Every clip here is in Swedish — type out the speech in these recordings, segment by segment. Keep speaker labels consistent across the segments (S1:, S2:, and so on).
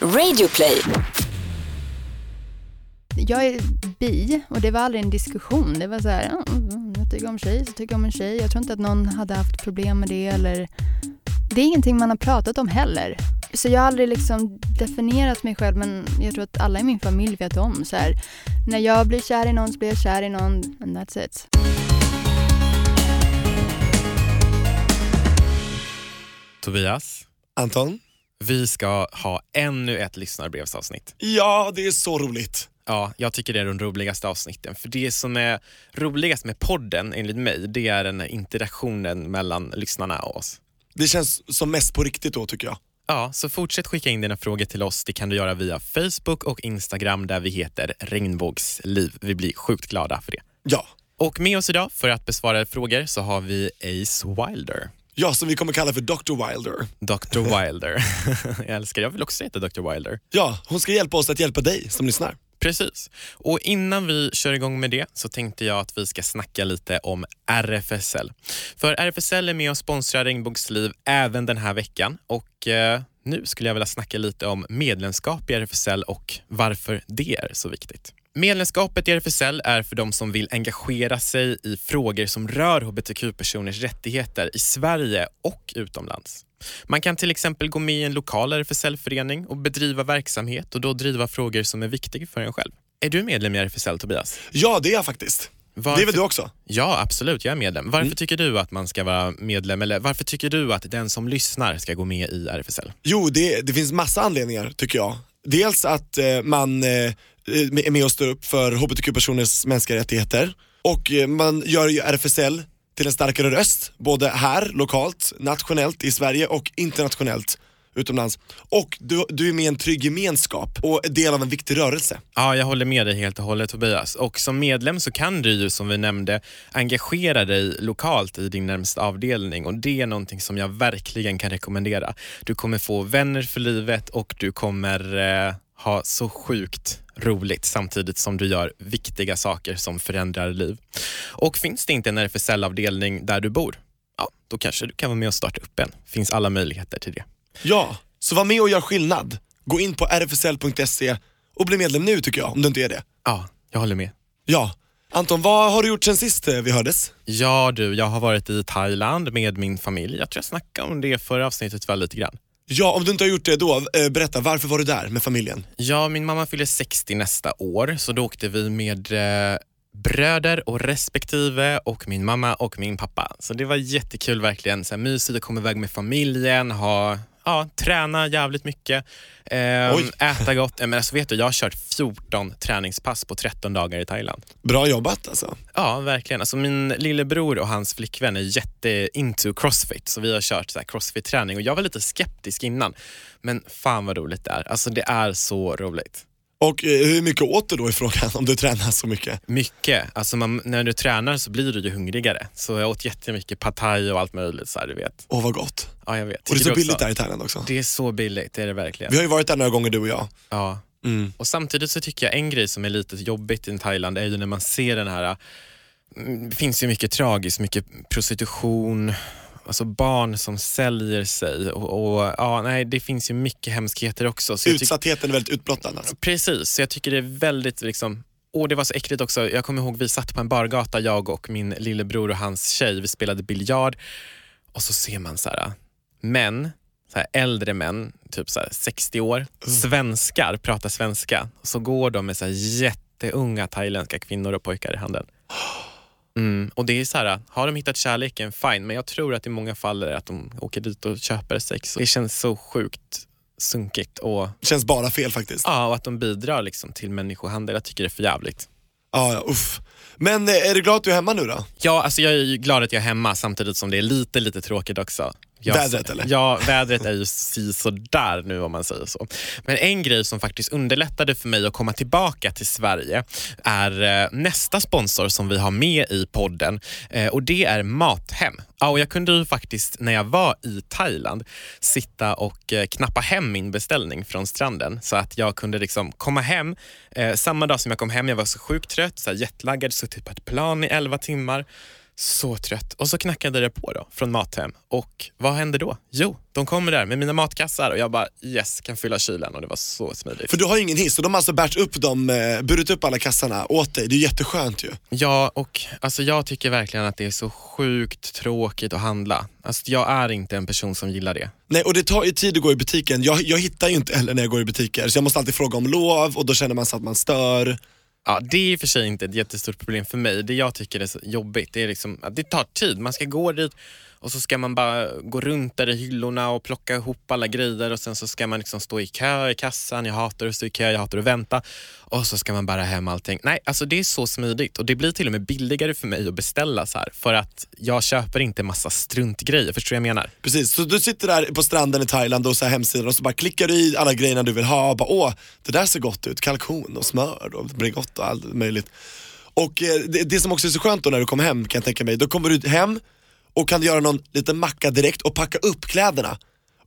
S1: Radioplay.
S2: Jag är bi och det var aldrig en diskussion. Det var så här, "Ja, jag tycker om tjej så tycker jag om en tjej. Jag tror inte att någon hade haft problem med det eller det är ingenting man har pratat om heller. Så jag har aldrig liksom definierat mig själv men jag tror att alla i min familj vet om så här. När jag blir kär i någon så blir jag kär i någon and that's it.
S3: Tobias,
S4: Anton?
S3: Vi ska ha ännu ett lyssnarbrevsavsnitt.
S4: Ja, det är så roligt.
S3: Ja, jag tycker det är de roligaste avsnitten. För det som är roligast med podden, enligt mig, det är den interaktionen mellan lyssnarna och oss.
S4: Det känns som mest på riktigt då tycker jag.
S3: Ja, så fortsätt skicka in dina frågor till oss. Det kan du göra via Facebook och Instagram där vi heter Regnbågsliv. Vi blir sjukt glada för det.
S4: Ja.
S3: Och med oss idag för att besvara frågor så har vi Ace Wilder.
S4: Ja, som vi kommer kalla för Dr. Wilder.
S3: Dr. Wilder. jag älskar. Jag vill också heta Dr. Wilder.
S4: Ja, hon ska hjälpa oss att hjälpa dig som lyssnar.
S3: Precis. Och innan vi kör igång med det så tänkte jag att vi ska snacka lite om RFSL. För RFSL är med och sponsrar Regnbågsliv även den här veckan och eh, nu skulle jag vilja snacka lite om medlemskap i RFSL och varför det är så viktigt. Medlemskapet i RFSL är för de som vill engagera sig i frågor som rör hbtq-personers rättigheter i Sverige och utomlands. Man kan till exempel gå med i en lokal RFSL-förening och bedriva verksamhet och då driva frågor som är viktiga för en själv. Är du medlem i RFSL, Tobias?
S4: Ja, det är jag faktiskt.
S3: Varför-
S4: Det är väl du också?
S3: Ja, absolut. Jag är medlem. Varför tycker du att man ska vara medlem eller varför tycker du att den som lyssnar ska gå med i RFSL?
S4: Jo, det, det finns massa anledningar tycker jag. Dels att eh, man eh, är med och står upp för hbtq-personers mänskliga rättigheter och eh, man gör ju RFSL till en starkare röst, både här, lokalt, nationellt i Sverige och internationellt utomlands. Och du, du är med i en trygg gemenskap och är del av en viktig rörelse.
S3: Ja, jag håller med dig helt och hållet Tobias. Och som medlem så kan du ju som vi nämnde engagera dig lokalt i din närmsta avdelning och det är någonting som jag verkligen kan rekommendera. Du kommer få vänner för livet och du kommer eh, ha så sjukt roligt samtidigt som du gör viktiga saker som förändrar liv. Och finns det inte en RFSL-avdelning där du bor, ja, då kanske du kan vara med och starta upp en. finns alla möjligheter till det.
S4: Ja, så var med och gör skillnad. Gå in på rfsl.se och bli medlem nu tycker jag, om du inte är det.
S3: Ja, jag håller med.
S4: Ja. Anton, vad har du gjort sen sist eh, vi hördes?
S3: Ja du, jag har varit i Thailand med min familj. Jag tror jag snackade om det förra avsnittet väl lite grann.
S4: Ja, om du inte har gjort det då, eh, berätta, varför var du där med familjen?
S3: Ja, min mamma fyller 60 nästa år så då åkte vi med eh, bröder och respektive och min mamma och min pappa. Så det var jättekul verkligen. Så här, mysigt att komma iväg med familjen, ha, ja, träna jävligt mycket, eh,
S4: Oj.
S3: äta gott. Men alltså, vet du, jag har kört 14 träningspass på 13 dagar i Thailand.
S4: Bra jobbat alltså.
S3: Ja, verkligen. Alltså min lillebror och hans flickvän är jätte into crossfit, så vi har kört crossfit-träning och jag var lite skeptisk innan. Men fan vad roligt det är. Alltså det är så roligt.
S4: Och eh, hur mycket åt du då i frågan om du tränar så mycket?
S3: Mycket. Alltså man, när du tränar så blir du ju hungrigare. Så jag åt jättemycket pad thai och allt möjligt, så här, du vet.
S4: Åh vad gott.
S3: Ja, jag vet.
S4: Och det är så billigt
S3: också?
S4: där i Thailand också.
S3: Det är så billigt, det är det verkligen.
S4: Vi har ju varit där några gånger du och jag.
S3: Ja.
S4: Mm.
S3: Och samtidigt så tycker jag en grej som är lite jobbigt i Thailand är ju när man ser den här, mm, det finns ju mycket tragiskt, mycket prostitution, alltså barn som säljer sig och, och ja, nej, det finns ju mycket hemskheter också. Så
S4: Utsattheten är väldigt utblottad alltså.
S3: Precis, så jag tycker det är väldigt liksom och det var så äckligt också. Jag kommer ihåg vi satt på en bargata, jag och min lillebror och hans tjej. Vi spelade biljard och så ser man så här, män, så här, äldre män, typ så här, 60 år, svenskar, pratar svenska. Och så går de med så här, jätteunga thailändska kvinnor och pojkar i handen. Mm. Och det är så här, har de hittat kärleken, fine. Men jag tror att i många fall är det att de åker dit och köper sex. Det känns så sjukt sunkigt och,
S4: Känns bara fel faktiskt.
S3: ja, och att de bidrar liksom till människohandel. Jag tycker det är för jävligt.
S4: Ja, ja, uff. Men eh, är du glad att du är hemma nu då?
S3: Ja, alltså jag är glad att jag är hemma samtidigt som det är lite, lite tråkigt också. Jag,
S4: Vädret, eller?
S3: Ja, vädret är ju si där nu om man säger så. Men en grej som faktiskt underlättade för mig att komma tillbaka till Sverige är eh, nästa sponsor som vi har med i podden eh, och det är Mathem. Ja, och jag kunde ju faktiskt när jag var i Thailand sitta och eh, knappa hem min beställning från stranden så att jag kunde liksom komma hem samma dag som jag kom hem. Jag var så sjukt trött, så jetlaggad, suttit på ett plan i 11 timmar Så trött. Och så knackade det på då från Mathem. Och vad hände då? Jo, de kommer där med mina matkassar och jag bara yes, kan fylla kylen och det var så smidigt.
S4: För du har ju ingen hiss och de har alltså bärt upp dem, eh, burit upp alla kassarna åt dig. Det är jätteskönt ju.
S3: Ja, och alltså jag tycker verkligen att det är så sjukt tråkigt att handla. Alltså jag är inte en person som gillar det.
S4: Nej och det tar ju tid att gå i butiken. Jag, jag hittar ju inte heller när jag går i butiker så jag måste alltid fråga om lov och då känner man sig att man stör.
S3: Ja, det är i och för sig inte ett jättestort problem för mig. Det jag tycker är så jobbigt, det är liksom att det tar tid. Man ska gå dit och så ska man bara gå runt där i hyllorna och plocka ihop alla grejer och sen så ska man liksom stå i kö i kassan. Jag hatar att stå i kö, jag hatar att vänta. Och så ska man bara hem allting. Nej, alltså det är så smidigt och det blir till och med billigare för mig att beställa så här för att jag köper inte massa struntgrejer. Förstår du vad jag menar?
S4: Precis, så du sitter där på stranden i Thailand och så här hemsidan och så bara klickar du i alla grejerna du vill ha och bara åh, det där ser gott ut, kalkon och smör och Bregott och allt möjligt. Och eh, det, det som också är så skönt då när du kommer hem kan jag tänka mig, då kommer du hem och kan göra någon liten macka direkt och packa upp kläderna.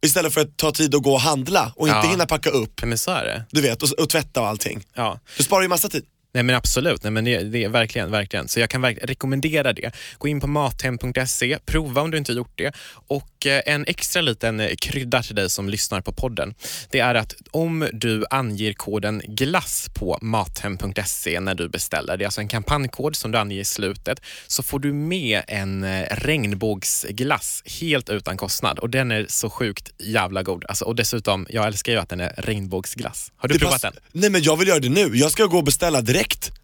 S4: Istället för att ta tid att gå och handla och inte
S3: Ja.
S4: hinna packa upp,
S3: men så är det.
S4: du vet, och, och tvätta och allting.
S3: Ja.
S4: Du sparar ju massa tid.
S3: Nej men absolut, Nej, men det, det är verkligen, verkligen. Så jag kan verkligen rekommendera det. Gå in på mathem.se, prova om du inte gjort det. Och eh, en extra liten eh, krydda till dig som lyssnar på podden, det är att om du anger koden GLASS på mathem.se när du beställer, det är alltså en kampanjkod som du anger i slutet, så får du med en eh, regnbågsglass helt utan kostnad och den är så sjukt jävla god. Alltså, och dessutom, jag älskar ju att den är regnbågsglass. Har du
S4: Det
S3: provat den?
S4: Nej men jag vill göra det nu, jag ska gå och beställa direkt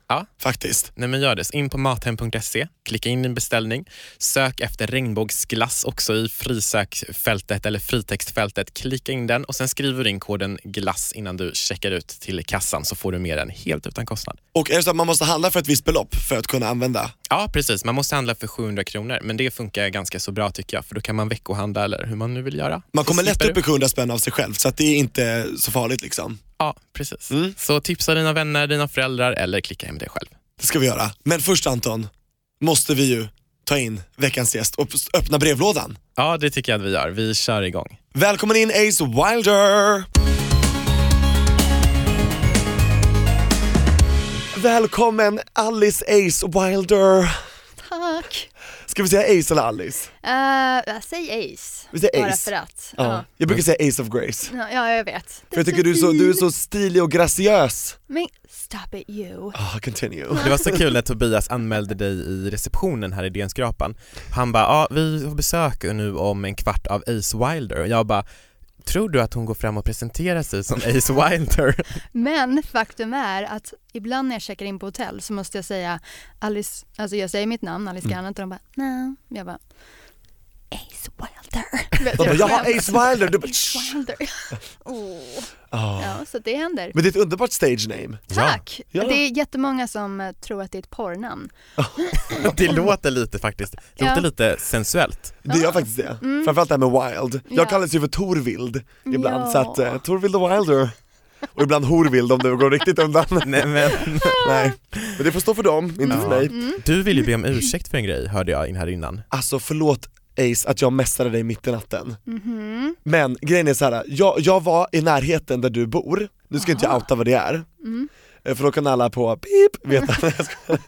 S3: Ja.
S4: faktiskt.
S3: Nej men gör det. In på mathem.se, klicka in din beställning, sök efter regnbågsglass också i frisökfältet eller fritextfältet. Klicka in den och sen skriver du in koden GLASS innan du checkar ut till kassan så får du med den helt utan kostnad.
S4: Och är det så att man måste handla för ett visst belopp för att kunna använda?
S3: Ja precis, man måste handla för 700 kronor men det funkar ganska så bra tycker jag för då kan man veckohandla eller hur man nu vill göra.
S4: Man kommer lätt upp i 700 spänn av sig själv så det är inte så farligt liksom.
S3: Ja precis.
S4: Mm.
S3: Så tipsa dina vänner, dina föräldrar eller klicka hem det själv.
S4: Det ska vi göra. Men först Anton, måste vi ju ta in veckans gäst och öppna brevlådan.
S3: Ja det tycker jag att vi gör, vi kör igång.
S4: Välkommen in Ace Wilder! Välkommen Alice Ace Wilder!
S2: Tack.
S4: Ska vi säga Ace eller Alice?
S2: Uh, säg Ace.
S4: Vi säger
S2: Bara
S4: Ace.
S2: för att.
S4: Ja.
S2: Ja.
S4: Jag brukar säga Ace of Grace.
S2: Ja, ja, jag vet.
S4: För jag tycker du är så, du är så stilig och graciös.
S2: Men stop it you.
S4: Ah, continue.
S3: Det var så kul när Tobias anmälde dig i receptionen här i DN-skrapan. Han bara, ja vi har besök nu om en kvart av Ace Wilder och jag bara, tror du att hon går fram och presenterar sig som Ace Wilder?
S2: Men faktum är att ibland när jag checkar in på hotell så måste jag säga Alice, alltså jag säger mitt namn, Alice
S4: Mm.
S2: Garnett och de bara no. Jag bara Ace Wilder.
S4: Bara,
S2: jag
S4: har. Ace Wilder. Du bara,
S2: Ace Wilder. Oh.
S4: Ah.
S2: Ja, så det händer.
S4: Men det är ett underbart stage name.
S2: Tack!
S4: Ja.
S2: Det är jättemånga som eh, tror att det är ett porrnamn.
S3: Det låter lite faktiskt, det
S2: Ja.
S3: låter lite sensuellt.
S4: Det gör faktiskt det. Framförallt det här med wild. Jag
S2: Ja.
S4: kallas ju för Torvild ibland,
S2: Ja.
S4: så att eh, Torvild och Wilder. Och ibland Horvild om det går riktigt undan.
S3: Nej, men,
S4: Nej, men det får stå för dem, inte för
S3: Ja.
S4: mig.
S3: du vill ju be om ursäkt för en grej hörde jag in här innan.
S4: Alltså förlåt Ace att jag messade dig mitt i natten.
S2: Mhm.
S4: Men grejen är så här, jag, jag var i närheten där du bor, nu ska inte jag outa vad det är.
S2: Mm.
S4: Eh, För då kan alla på pip veta. Skojar.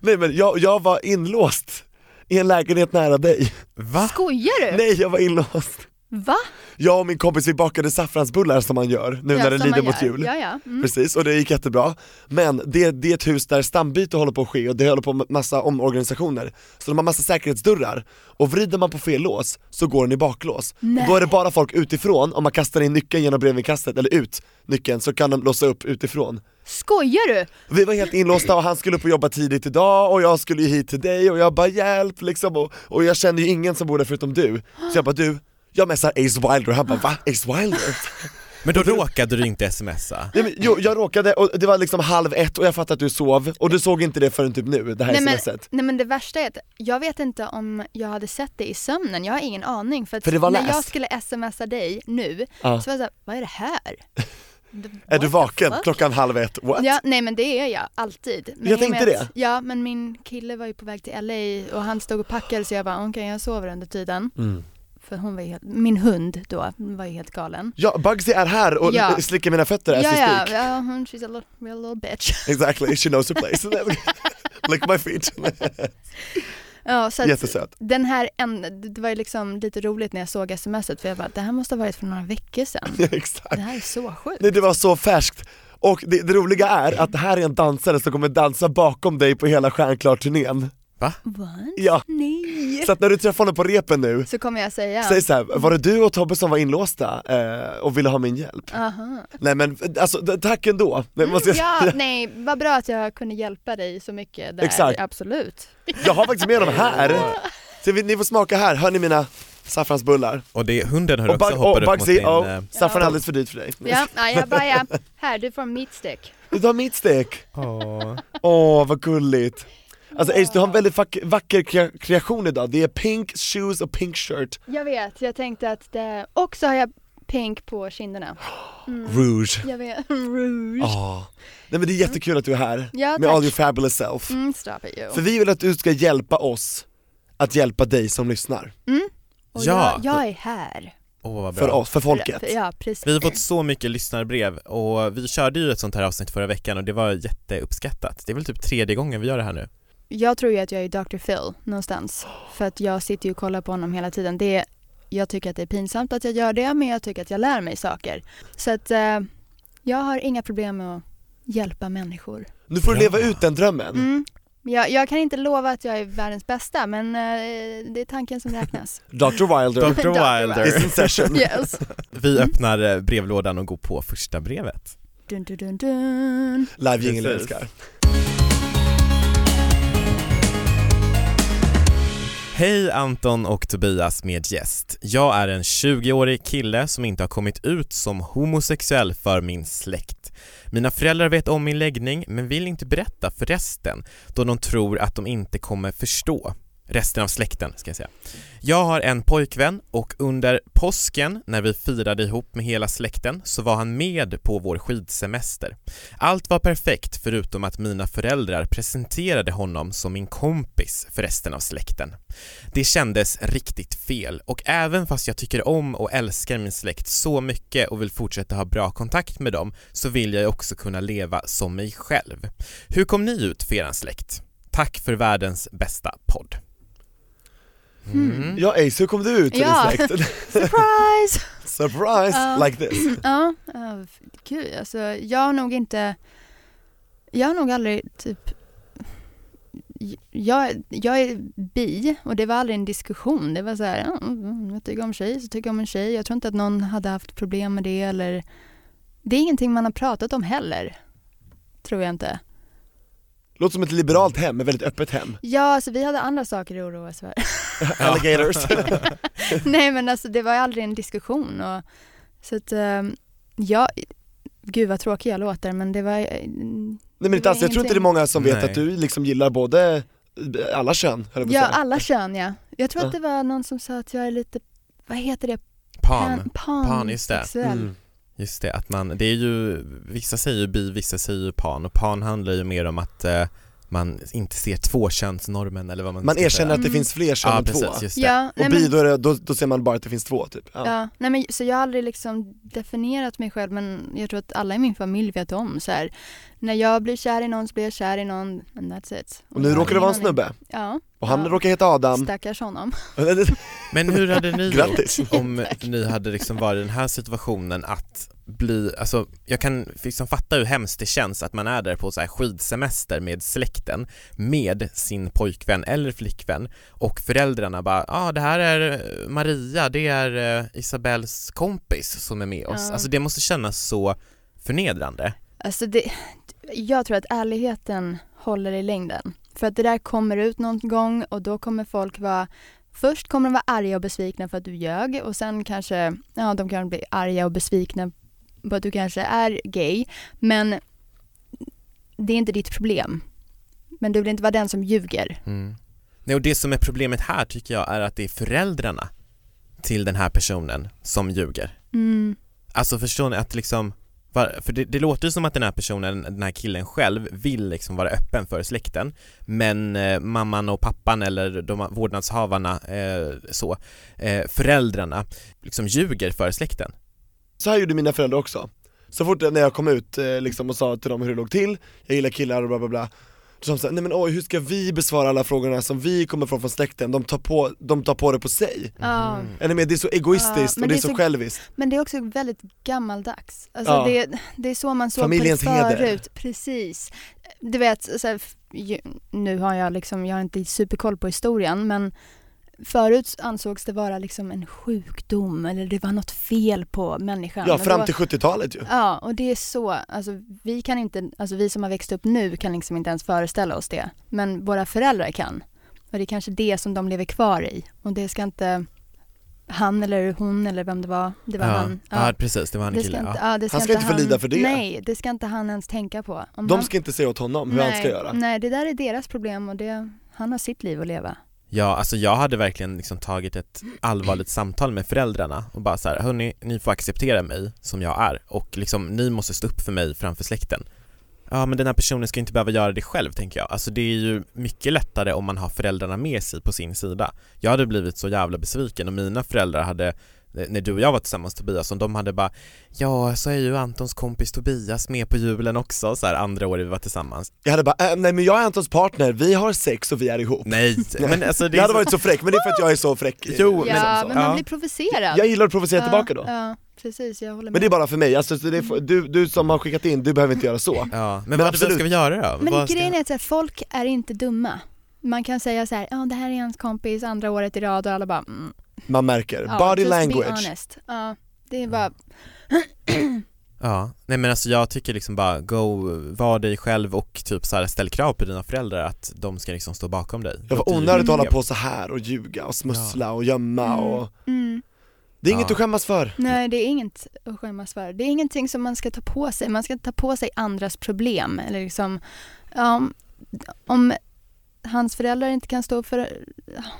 S4: Nej men jag, jag var inlåst i en lägenhet nära dig.
S3: Va?
S2: Skojar du?
S4: Nej jag var inlåst.
S2: Va?
S4: Jag och min kompis vi bakade saffransbullar som man gör nu
S2: Ja,
S4: när det lider mot jul.
S2: Ja, ja. Mm.
S4: Precis, och det gick jättebra. Men det, det är ett hus där stambyte håller på att ske och det håller på med massa omorganisationer. Så de har massa säkerhetsdörrar, och vrider man på fel lås så går den i baklås.
S2: Nej.
S4: Och då är det bara folk utifrån, om man kastar in nyckeln genom brevinkastet, eller ut nyckeln, så kan de låsa upp utifrån.
S2: Skojar du?
S4: Vi var helt inlåsta och han skulle upp och jobba tidigt idag och jag skulle ju hit till dig och jag bara hjälp liksom och, och jag kände ju ingen som bor där förutom du. Så jag bara du, jag messar Ace Wilder och han bara va? Ace Wilder?
S3: Men då råkade du inte smsa?
S4: Nej, men, jo, jag råkade, och det var liksom halv ett och jag fattade att du sov och du såg inte det förrän typ nu, det här
S2: Nej men,
S4: smset.
S2: nej men det värsta är att jag vet inte om jag hade sett det i sömnen, jag har ingen aning. För, att
S4: För det var
S2: när
S4: läst.
S2: jag skulle smsa dig nu,
S4: Ja.
S2: så var jag såhär, vad är det här?
S4: Är du vaken klockan halv ett? What?
S2: Ja, nej men det är jag, alltid. Men
S4: Jag tänkte
S2: att- Ja, men min kille var ju på väg till LA och han stod och packade så jag bara, okej jag sover under tiden.
S4: Mm.
S2: För hon var helt, min hund då, var ju helt galen.
S4: Ja, Bugsy är här och
S2: Ja.
S4: slickar mina fötter as
S2: ja, ja, ja, hon, she's a little, real little bitch.
S4: Exactly, she knows her place. Lick my feet.
S2: Ja, så att
S4: Jättesöt.
S2: den här, en, det var ju liksom lite roligt när jag såg smset för jag bara, det här måste ha varit för några veckor sedan.
S4: Ja, exakt.
S2: Det här är så sjukt.
S4: Nej, det var så färskt. Och det, det roliga är att det här är en dansare som kommer dansa bakom dig på hela Stjärnklart-turnén.
S2: What?
S4: Ja,
S2: Nej.
S4: Så att när du träffar honom på repen nu,
S2: Så kommer jag säga,
S4: säg såhär, var det du och Tobbe som var inlåsta eh, och ville ha min hjälp?
S2: aha.
S4: Nej men alltså, tack ändå, det måste jag
S2: Ja,
S4: säga.
S2: nej, vad bra att jag kunde hjälpa dig så mycket där.
S4: Exakt.
S2: Absolut.
S4: Jag har faktiskt med dem här, så vi, ni får smaka här, hör ni mina saffransbullar?
S3: Och det, hunden har
S4: Och,
S3: också hoppat upp mot din...
S4: och
S3: eh,
S4: saffran är alldeles för dyrt för dig.
S2: Ja, nej, jag bara, ja. Här, du får en meat stick.
S4: Du tar mitt stek,
S3: åh.
S4: åh vad gulligt. Alltså Ace, du har en väldigt vack, vacker kre- kreation idag, det är pink shoes och pink shirt,
S2: Jag vet, jag tänkte att det, och så har jag pink på kinderna.
S4: rouge.
S2: Jag vet, rouge.
S4: Åh. Nej men det är jättekul att du är här,
S2: Ja,
S4: med
S2: tack.
S4: all your fabulous self.
S2: Mm, stop it you.
S4: För vi vill att du ska hjälpa oss att hjälpa dig som lyssnar.
S2: Och
S3: Ja.
S2: jag, jag är här.
S3: Bra.
S4: För oss, för folket.
S2: Ja, precis.
S3: Vi har fått så mycket lyssnarbrev och vi körde ju ett sånt här avsnitt förra veckan och det var jätteuppskattat. Det är väl typ tredje gången vi gör det här nu.
S2: Jag tror ju att jag är Dr. Phil någonstans. För att jag sitter ju och kollar på honom hela tiden. Det är, jag tycker att det är pinsamt att jag gör det, men jag tycker att jag lär mig saker. Så att eh, jag har inga problem med att hjälpa människor.
S4: Nu får du leva ut den drömmen.
S2: Mm. Jag, jag kan inte lova att jag är världens bästa, men eh, det är tanken som räknas.
S4: Dr Wilder
S3: Dr. Wilder.
S4: is in session.
S2: Yes.
S3: Vi öppnar eh, brevlådan och går på första brevet.
S2: Dun, dun, dun, dun.
S4: Live jingle
S3: Precis.
S4: älskar.
S3: Hej Anton och Tobias med gäst. Jag är en 20-årig kille som inte har kommit ut som homosexuell för min släkt. Mina föräldrar vet om min läggning men vill inte berätta för resten då de tror att de inte kommer förstå. Resten av släkten ska jag säga. Jag har en pojkvän och under påsken när vi firade ihop med hela släkten så var han med på vår skidsemester. Allt var perfekt förutom att mina föräldrar presenterade honom som min kompis för resten av släkten. Det kändes riktigt fel och även fast jag tycker om och älskar min släkt så mycket och vill fortsätta ha bra kontakt med dem så vill jag också kunna leva som mig själv. Hur kom ni ut för eran släkt? Tack för världens bästa podd. Mm.
S4: Ja Ace, hur kom du ut
S2: Ja.
S4: din släkt?
S2: Surprise!
S4: Surprise,
S2: Ja.
S4: like this.
S2: Ja, ja, gud alltså jag har nog inte, jag har nog aldrig typ, jag, jag är bi och det var aldrig en diskussion. Det var så här, ja, mm, jag tycker om tjej så tycker jag om en tjej. Jag tror inte att någon hade haft problem med det eller, det är ingenting man har pratat om heller. Tror jag inte.
S4: Låter som ett liberalt hem, ett väldigt öppet hem.
S2: Ja, alltså vi hade andra saker att oroa oss för.
S4: Alligators.
S2: Nej men alltså det var aldrig en diskussion och så att, um, ja, gud vad tråkig jag låter men det var eh,
S4: Nej men inte alls, jag tror inte det är många som vet
S3: Nej.
S4: att du liksom gillar både alla kön, höll jag
S2: Ja,
S4: att säga.
S2: alla kön ja. Jag tror att
S4: Ja.
S2: det var någon som sa att jag är lite, vad heter det?
S3: Pan.
S2: Pan,
S3: Pan, just det.
S4: Mm.
S3: Just det, att man, det är ju, vissa säger ju bi, vissa säger ju pan och pan handlar ju mer om att eh, man inte ser tvåkönsnormen eller vad man
S4: Man erkänner
S3: säga.
S4: att det
S2: Mm.
S4: finns fler kön
S3: Ja
S4: än två.
S3: precis, just det.
S2: Ja,
S4: Och
S2: nej,
S4: bi, då, det, då, då ser man bara att det finns två typ. Ja.
S2: ja, nej men så jag har aldrig liksom definierat mig själv men jag tror att alla i min familj vet om så här. När jag blir kär i någon så blir jag kär i någon and that's it.
S4: Och nu
S2: jag har
S4: råkar det vara en snubbe,
S2: Ja.
S4: och han
S2: ja.
S4: råkar heta Adam.
S2: Stackars honom.
S3: Men hur hade ni gjort om ni hade liksom varit i den här situationen att bli, alltså jag kan liksom fatta hur hemskt det känns att man är där på så här skidsemester med släkten med sin pojkvän eller flickvän och föräldrarna bara, ja ah, det här är eh, Maria, det är eh, Isabells kompis som är med oss.
S2: Ja.
S3: Alltså det måste kännas så förnedrande.
S2: Alltså det, jag tror att ärligheten håller i längden. För att det där kommer ut någon gång och då kommer folk vara Först kommer de vara arga och besvikna för att du ljög och sen kanske, ja de kan bli arga och besvikna på att du kanske är gay. Men det är inte ditt problem. Men du vill inte vara den som ljuger.
S3: Mm. Nej, och det som är problemet här tycker jag är att det är föräldrarna till den här personen som ljuger.
S2: Mm.
S3: Alltså förstår ni att liksom för det, det låter ju som att den här personen, den här killen själv vill liksom vara öppen för släkten men eh, mamman och pappan eller de vårdnadshavarna eh, så, eh, föräldrarna liksom ljuger för släkten.
S4: Så här gjorde mina föräldrar också. Så fort när jag kom ut eh, liksom, och sa till dem hur det låg till, jag gillar killar och bla bla bla, som säger, nej men oj hur ska vi besvara alla frågorna som vi kommer från från släkten? De tar på, de tar på det på sig.
S2: Ja.
S4: Eller men det är så egoistiskt
S2: Ja,
S4: och det är så
S2: så-
S4: själviskt.
S2: Men det är också väldigt gammaldags. Alltså
S4: Ja.
S2: det, det är så man såg
S4: Familjens
S2: på det
S4: heder.
S2: förut. Precis. Du vet, så här, nu har jag liksom, jag har inte superkoll på historien men förut ansågs det vara liksom en sjukdom eller det var något fel på människan.
S4: Ja fram till 70-talet ju.
S2: Ja, och det är så, alltså vi kan inte, alltså vi som har växt upp nu kan liksom inte ens föreställa oss det. Men våra föräldrar kan. Och det är kanske det som de lever kvar i. Och det ska inte han eller hon eller vem det var, det var
S3: ja.
S2: han.
S3: Ja. precis, det var en
S2: Det ska
S3: kille.
S2: inte,
S3: Ja.
S2: ja, det ska
S4: Han ska inte få lida för det.
S2: Nej, det ska inte han ens tänka på. Om
S4: De
S2: han,
S4: ska inte säga åt honom hur
S2: nej,
S4: han ska göra.
S2: Nej, det där är deras problem och det, han har sitt liv att leva
S3: ja, alltså jag hade verkligen liksom tagit ett allvarligt samtal med föräldrarna och bara så här, hörni, ni får acceptera mig som jag är och liksom ni måste stå upp för mig framför släkten. Ja men den här personen ska inte behöva göra det själv tänker jag. Alltså det är ju mycket lättare om man har föräldrarna med sig på sin sida. Jag hade blivit så jävla besviken och mina föräldrar hade när du och jag var tillsammans Tobias, om de hade bara Ja, så är ju Antons kompis Tobias med på julen också, så här andra året vi var tillsammans
S4: Jag hade bara, äh, nej men jag är Antons partner, vi har sex och vi är ihop.
S3: Nej, men alltså det
S4: jag hade varit så fräck, men det är för att jag är så fräck.
S3: Jo,
S2: ja,
S4: så.
S2: men man
S3: Ja.
S2: blir provocerad.
S4: Jag gillar att provocera
S2: ja,
S4: tillbaka då.
S2: Ja, precis, jag håller med.
S4: Men det är bara för mig, alltså, är, du, du som har skickat in, du behöver inte göra så.
S3: Ja, men,
S4: Men
S3: vad,
S4: absolut.
S3: ska vi göra då?
S2: Men
S3: Vad
S2: grejen är att här, folk är inte dumma. Man kan säga så här, ja det här är hans kompis andra året i rad och alla bara, mm,
S4: Man märker,
S2: ja,
S4: body
S2: just Be
S4: language.
S2: honest. Ja, det är bara,
S3: Ja, nej men alltså jag tycker liksom bara go, var dig själv och typ så här, ställ krav på dina föräldrar att de ska liksom stå bakom dig.
S4: Det var onödigt att hålla på så här och ljuga och smussla och gömma
S2: Mm.
S4: och
S2: mm,
S4: Det är inget
S3: Ja.
S4: att skämmas för.
S2: nej det är inget att skämmas för. Det är ingenting som man ska ta på sig. Man ska ta på sig andras problem. Eller liksom, om- om hans föräldrar inte kan stå för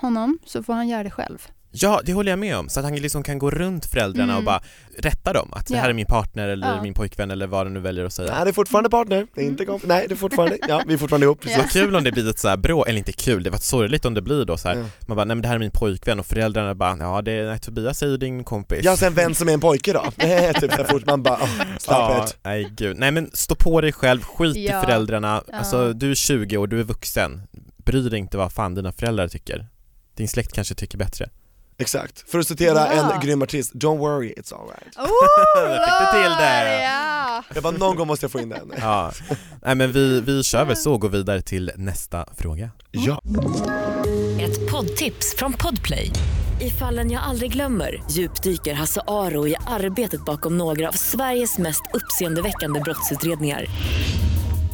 S2: honom så får han göra det själv.
S3: Ja, det håller jag med om, så att han liksom kan gå runt föräldrarna
S2: Mm.
S3: och bara rätta dem, att det
S2: Ja.
S3: här är min partner eller
S2: Ja.
S3: min pojkvän eller vad du nu väljer att säga.
S4: Nej det är fortfarande partner, det är inte kompis, nej det är fortfarande, ja vi är fortfarande ihop.
S3: Det var kul om det blir ett så här brå, eller inte kul, det var sorgligt om det blir då så här.
S4: Ja.
S3: man bara nej men det här är min pojkvän och föräldrarna bara ja det är, nej, Tobias säger din kompis.
S4: Ja sen vem som är en pojke då? Nej, typ så fort man bara, oh, stop
S3: Ja,
S4: it.
S3: nej gud, nej men stå på dig själv, skit i
S2: Ja.
S3: föräldrarna,
S2: Ja.
S3: alltså du är 20 år, du är vuxen, bry dig inte vad fan dina föräldrar tycker. Din släkt kanske tycker bättre.
S4: Exakt, för att citera
S2: Ja.
S4: en grym artist, don't worry it's alright.
S2: Oh,
S3: Fick du till det?
S2: Ja.
S4: Jag bara, någon gång måste jag få in den.
S3: Ja, nej men vi, vi kör väl så och går vidare till nästa fråga.
S4: Ja.
S1: Ett poddtips från Podplay. I fallen jag aldrig glömmer djupdyker Hasse Aro i arbetet bakom några av Sveriges mest uppseendeväckande brottsutredningar.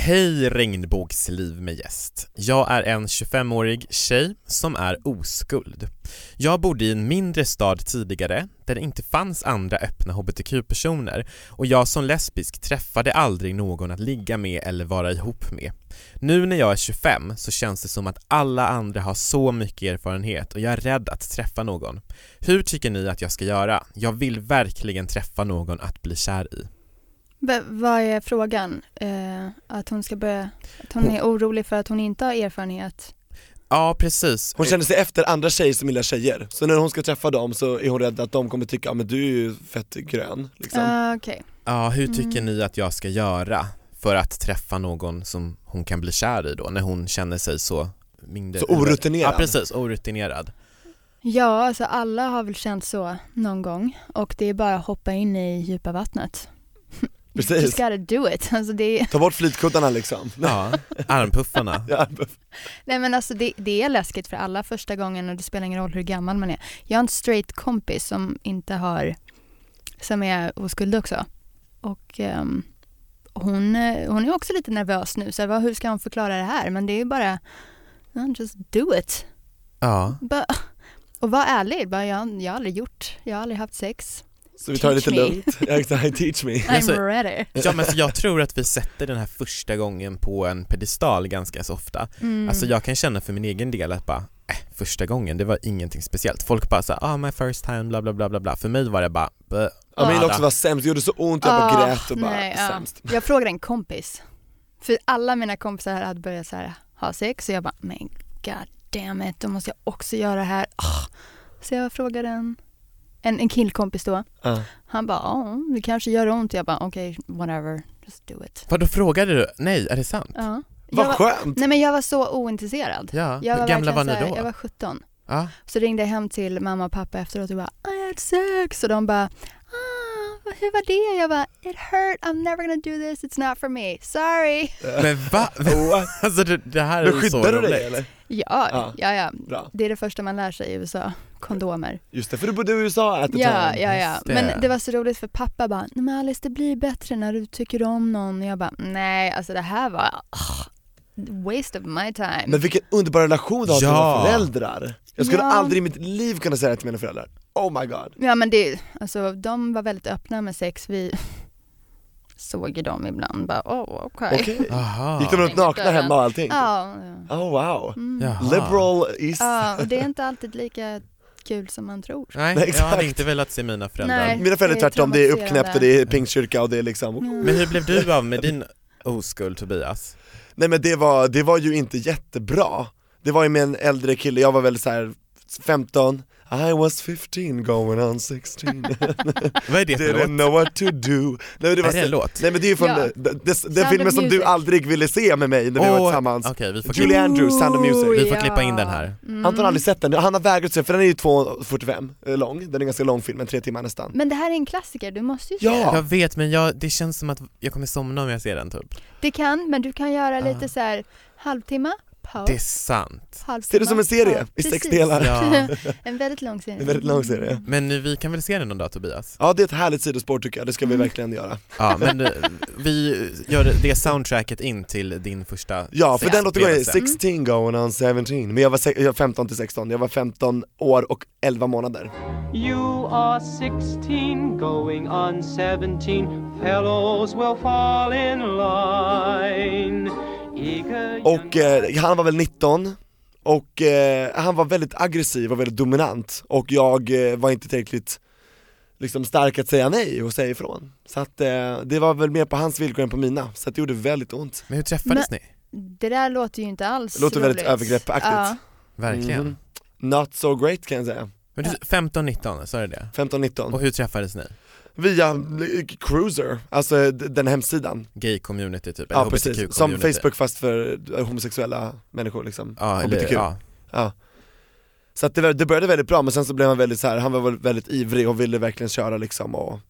S3: Hej regnbågsliv med gäst. Jag är en 25-årig tjej som är oskuld. Jag bodde i en mindre stad tidigare där det inte fanns andra öppna hbtq-personer och jag som lesbisk träffade aldrig någon att ligga med eller vara ihop med. Nu när jag är 25 så känns det som att alla andra har så mycket erfarenhet och jag är rädd att träffa någon. Hur tycker ni att jag ska göra? Jag vill verkligen träffa någon att bli kär i.
S2: V- vad är frågan? Eh, att hon ska börja, att hon är orolig för att hon inte har erfarenhet?
S3: Ja, precis.
S4: Hon känner sig efter andra tjejer som gillar tjejer, så när hon ska träffa dem så är hon rädd att de kommer tycka, ja men du är ju fett grön liksom.
S2: Ah, Okej.
S3: Ja, hur tycker
S2: Mm.
S3: ni att jag ska göra för att träffa någon som hon kan bli kär i då, när hon känner sig så mindre...
S4: Så orutinerad.
S3: Ja, precis, orutinerad.
S2: Ja, alltså alla har väl känt så någon gång och det är bara att hoppa in i djupa vattnet.
S4: Precis,
S2: Just gotta do it. Alltså det,
S4: ta bort flytkuddarna liksom.
S3: Ja, armpuffarna.
S4: Ja,
S2: nej men alltså det, det är läskigt för alla första gången och det spelar ingen roll hur gammal man är. Jag har en straight kompis som inte har, som är oskuld också. Och ehm, hon, hon är också lite nervös nu, så här, hur ska hon förklara det här? Men det är ju bara, just do it.
S3: Ja,
S2: Bara, och var ärlig, bara, jag, jag har aldrig gjort, jag har aldrig haft sex.
S4: Så vi tar det lite
S2: me.
S4: lugnt. Exakt, teach me.
S2: I'm
S3: Alltså-
S2: ready.
S3: ja men så jag tror att vi sätter den här första gången på en pedestal ganska så ofta.
S2: Mm.
S3: Alltså jag kan känna för min egen del att bara, äh, första gången, det var ingenting speciellt. Folk bara såhär, ah my first time, bla bla bla bla bla. För mig var det bara, "Bä."
S4: Ja, min också var sämst, det gjorde så ont, jag bara
S2: Ah,
S4: grät och bara
S2: nej, ja.
S4: sämst.
S2: Jag frågade en kompis. För alla mina kompisar hade börjat så här, ha sex och jag bara, men god damn it, då måste jag också göra det här. Ah. Så jag frågade en, en, en killkompis då.
S4: Ja.
S2: Han bara, ja det kanske gör ont. Jag bara, okej, whatever, just do it.
S3: Vadå frågade du? Nej, är det sant?
S2: Ja.
S4: Vad
S2: Jag var,
S4: skönt!
S2: nej men jag var så ointresserad.
S3: Ja,
S2: Jag
S3: hur
S2: var
S3: gamla var ni
S2: så
S3: då?
S2: Jag var 17.
S3: Ja.
S2: Så ringde jag hem till mamma och pappa efteråt och bara I had sex och de bara ah, hur var det? Jag bara it hurt, I'm never gonna do this, it's not for me, sorry.
S3: Men va?
S4: What?
S3: Alltså det, det här är
S4: Men
S3: ju så
S4: skyddar du
S3: roligt.
S4: dig eller?
S2: Ja,
S4: Ja.
S2: ja, ja. Det är det första man lär sig i USA, kondomer.
S4: Just det, för du bodde i USA at the
S2: Ja,
S4: time.
S2: ja, ja.
S3: Det.
S2: Men det var så roligt för pappa bara, nej men Alice det blir bättre när du tycker om någon. Och jag bara, nej alltså det här var ah, waste of my time.
S4: Men vilken underbar relation du har till
S3: Ja.
S4: dina föräldrar. Jag skulle
S2: Ja.
S4: aldrig i mitt liv kunna säga det till mina föräldrar. Oh my god.
S2: Ja men det, alltså de var väldigt öppna med sex. Vi såg ju dem ibland bara, oh okej.
S4: Okej.
S3: Aha.
S4: Gick de runt nakna hemma och allting?
S2: Ja.
S4: Oh wow.
S2: Mm.
S4: Liberal East.
S2: ja, och det är inte alltid lika kul som man tror.
S3: Nej,
S4: Nej,
S3: jag hade inte velat se mina föräldrar.
S2: Nej.
S4: Mina föräldrar är tvärtom, det är uppknäppt och det är pingstkyrka och det är liksom
S3: Men hur blev du av med din oskuld Tobias?
S4: Nej men det var, det var ju inte jättebra Det var ju med en äldre kille, jag var väl så här 15 I was 15 going on 16
S3: Vad är det för
S4: Didn't
S3: låt?
S4: know what to do Nej, det var
S3: Är det en låt?
S4: Nej men det är ju från
S2: Ja.
S4: den, den, den filmen som du
S2: Music.
S4: aldrig ville se med mig när vi var
S3: Åh,
S4: tillsammans
S3: Okej, vi får,
S4: Julie
S3: klippa,
S4: Andrews, Sound of Music.
S3: vi får
S2: ja.
S3: klippa in den här.
S2: Mm.
S4: Anton har aldrig sett den, han har vägrat se för den är ju 2.45 lång, den är en ganska lång film, en tre timmar nästan
S2: Men det här är en klassiker, du måste ju se
S4: Ja.
S2: den.
S3: Jag vet men jag, det känns som att jag kommer somna om jag ser den typ.
S2: Det kan, men du kan göra lite
S3: Ah.
S2: så här halvtimme, paus,
S3: Det är sant.
S4: Ser det som en serie
S2: paus.
S4: i sex
S2: Precis.
S4: delar
S3: Ja.
S2: en väldigt lång serie.
S4: En väldigt lång serie
S3: Men eh, vi kan väl se den någon dag Tobias?
S4: Ja det är ett härligt sidospår tycker jag, det ska vi
S2: Mm.
S4: verkligen göra
S3: Ja men eh, vi gör det soundtracket in till din första
S4: Ja, för den låter
S3: sexupplevelse.
S4: 16 going on 17, men jag var, se- jag var 15 till 16, jag var 15 år och 11 månader
S5: You are 16, going on 17. Fellows will fall in line.
S4: Och eh, han var väl 19 och eh, han var väldigt aggressiv och väldigt dominant och jag eh, var inte tillräckligt liksom stark att säga nej och säga ifrån. Så att eh, det var väl mer på hans villkor än på mina, så att det gjorde väldigt ont.
S3: Men hur träffades ni?
S2: Det där låter ju inte alls
S4: Det låter väldigt
S2: roligt.
S4: övergreppaktigt.
S2: Ja.
S3: Verkligen.
S4: Mhm. Not so great kan jag säga.
S3: Men du, 15-19, sa du det?
S4: 15-19.
S3: Och hur träffades ni?
S4: Via Cruiser, alltså den hemsidan.
S3: Gay-community typ?
S4: Ja
S3: eller
S4: precis, som? Facebook fast för eh, homosexuella människor liksom.
S3: Ja, eller,
S4: HBTQ.
S3: ja.
S4: Ja. Så att det, det började väldigt bra men sen så blev han väldigt så här, han var väl väldigt ivrig och ville verkligen köra liksom och,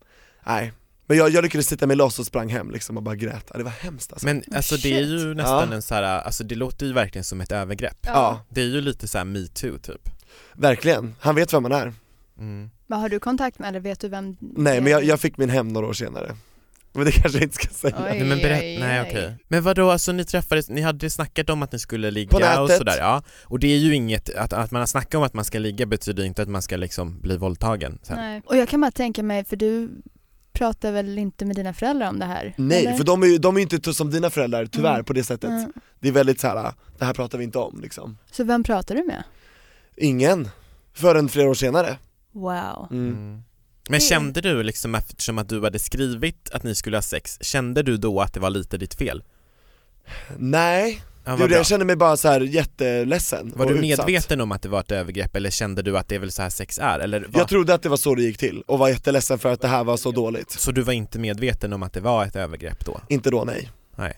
S4: nej. Men jag, jag lyckades sitta mig loss och sprang hem liksom och bara grät, ja, det var hemskt alltså.
S3: Men alltså det är ju
S2: shit.
S3: nästan
S4: Ja.
S3: en så här, alltså det låter ju verkligen som ett övergrepp.
S4: ja.
S3: Det är ju lite så här metoo typ.
S4: verkligen, han vet vem man är.
S3: Mm.
S2: Vad har du kontakt med eller vet du vem
S4: Nej men jag, jag fick min hem några år senare. Men det kanske jag inte ska säga.
S2: Oj.
S3: Nej men berätta,
S2: oj,
S3: nej okej. Men vadå, alltså ni träffades, ni hade snackat om att ni skulle ligga
S4: På nätet.
S3: och sådär ja. Och det är ju inget, att, att man har snackat om att man ska ligga betyder inte att man ska liksom bli våldtagen sen.
S2: Nej. Och jag kan bara tänka mig, för du pratar väl inte med dina föräldrar om det här?
S4: Nej,
S2: eller?
S4: för de är ju de är inte som dina föräldrar tyvärr
S2: Mm.
S4: på det sättet.
S2: Mm.
S4: Det är väldigt så här, det här pratar vi inte om liksom.
S2: Så vem pratar du med?
S4: Ingen, förrän flera år senare.
S2: Wow.
S4: Mm.
S3: Mm. Men kände du liksom eftersom att du hade skrivit att ni skulle ha sex, kände du då att det var lite ditt fel?
S4: Nej,
S3: Ja,
S4: det jag kände mig bara så här jätteledsen
S3: Var
S4: och
S3: du
S4: utsatt.
S3: medveten om att det var ett övergrepp eller kände du att det är väl så här sex är? Eller vad?
S4: Jag trodde att det var så det gick till och var jätteledsen för att det här var så dåligt.
S3: Så du var inte medveten om att det var ett övergrepp då?
S4: Inte då nej.
S3: Nej.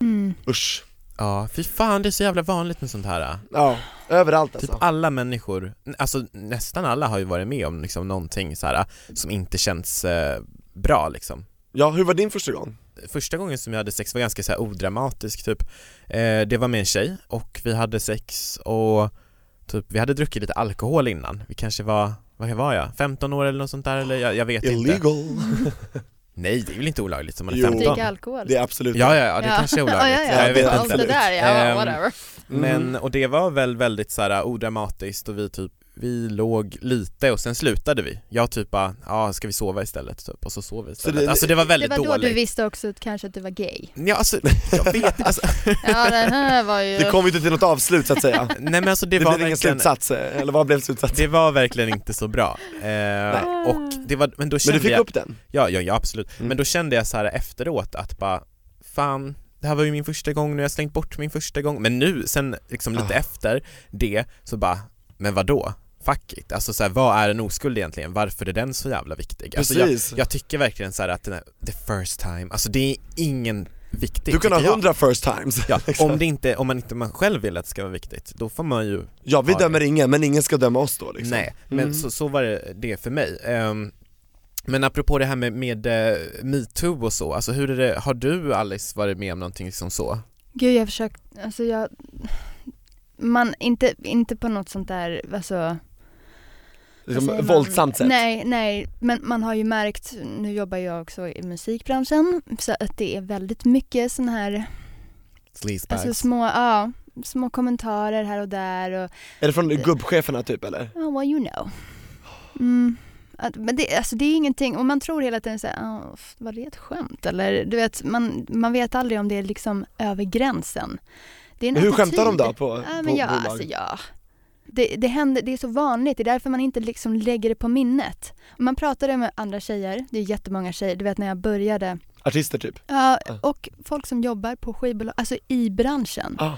S2: Mm.
S4: Usch.
S3: Ja, fy fan det är så jävla vanligt med sånt här.
S4: Ja, överallt alltså.
S3: Typ alla människor, alltså nästan alla har ju varit med om liksom någonting så här som inte känns eh, bra liksom.
S4: Ja, hur var din första gång?
S3: Första gången som jag hade sex var ganska så här odramatisk typ. Eh, det var med en tjej och vi hade sex och typ vi hade druckit lite alkohol innan. Vi kanske var, vad var jag? 15 år eller något sånt där eller jag, jag vet inte.
S4: Illegal.
S3: Nej det är väl inte olagligt om man är
S4: Jo.
S3: 15?
S2: Dricka alkohol?
S4: Det är absolut
S3: Ja, ja, ja, det kanske är olagligt.
S2: ja, ja, ja.
S3: Jag vet
S2: Allt
S3: inte.
S2: det där, ja,
S3: Ehm,
S2: whatever.
S3: Men,
S4: Mm.
S3: och det var väl väldigt så här odramatiskt och vi typ vi låg lite och sen slutade vi. Jag typ bara, ja ska vi sova istället typ och så sov vi istället.
S4: det-
S3: alltså det var
S2: Det
S3: väldigt
S2: var då
S3: dåligt.
S2: du visste också att kanske att du var gay.
S3: Ja alltså, jag vet alltså,
S2: Ja det här var ju...
S4: Det kom ju inte till något avslut så att säga.
S3: nej men alltså det,
S4: Det,
S3: var
S4: blev ingen
S3: verkligen
S4: slutsats, eh, eller vad blev slutsatsen?
S3: Det var verkligen inte så bra. Eh, och det var, men då
S4: Men
S3: kände
S4: du fick
S3: jag,
S4: upp den?
S3: Ja, ja, ja absolut.
S4: Mm.
S3: Men då kände jag så här efteråt att bara, fan, det här var ju min första gång, nu har jag slängt bort min första gång. Men nu, sen liksom lite
S4: Ah.
S3: efter det, så bara, men vad då? Fuck it. Alltså så här, vad är en oskuld egentligen? Varför är den så jävla viktig? Alltså, jag,
S4: Precis.
S3: jag tycker verkligen så här att den här, the first time, alltså det är ingen viktigt
S4: Du kan ha hundra first times.
S3: Ja,
S4: liksom.
S3: om, det inte, om man inte man själv vill att det ska vara viktigt, då får man ju
S4: Ja, vi
S3: Ja, det.
S4: dömer ingen, men ingen ska döma oss då liksom.
S3: Nej, men
S4: Mm.
S3: så, så var det, det för mig. Ehm, men apropå det här med, med eh, metoo och så, alltså hur är det, har du Alice varit med om någonting som så?
S2: Gud jag har försökt, alltså jag... Man, inte, inte på något sånt där, alltså...
S4: liksom,
S2: säger man?
S4: våldsamt sätt.
S2: Nej, nej, men man har ju märkt, nu jobbar jag också i musikbranschen, så att det är väldigt mycket sån här,
S3: Sleazebags?
S2: alltså små, ja, små kommentarer här och där och
S4: Är det från gubbcheferna typ eller?
S2: Oh, well you know. Mm. Att, men det, alltså det är ingenting, och man tror hela tiden såhär, oh, var det ett skämt? Eller du vet, man, man vet aldrig om det är liksom över gränsen. Det är en
S4: hur skämtar de
S2: attityd.
S4: då på,
S2: Ja,
S4: på
S2: men ja,
S4: bolag?
S2: alltså ja. Det, det händer, det är så vanligt, det är därför man inte liksom lägger det på minnet. Man pratade med andra tjejer, det är jättemånga tjejer, du vet när jag började,
S4: Artister typ?
S2: ja, och folk som jobbar på skivbolag, alltså i branschen.
S4: Ah.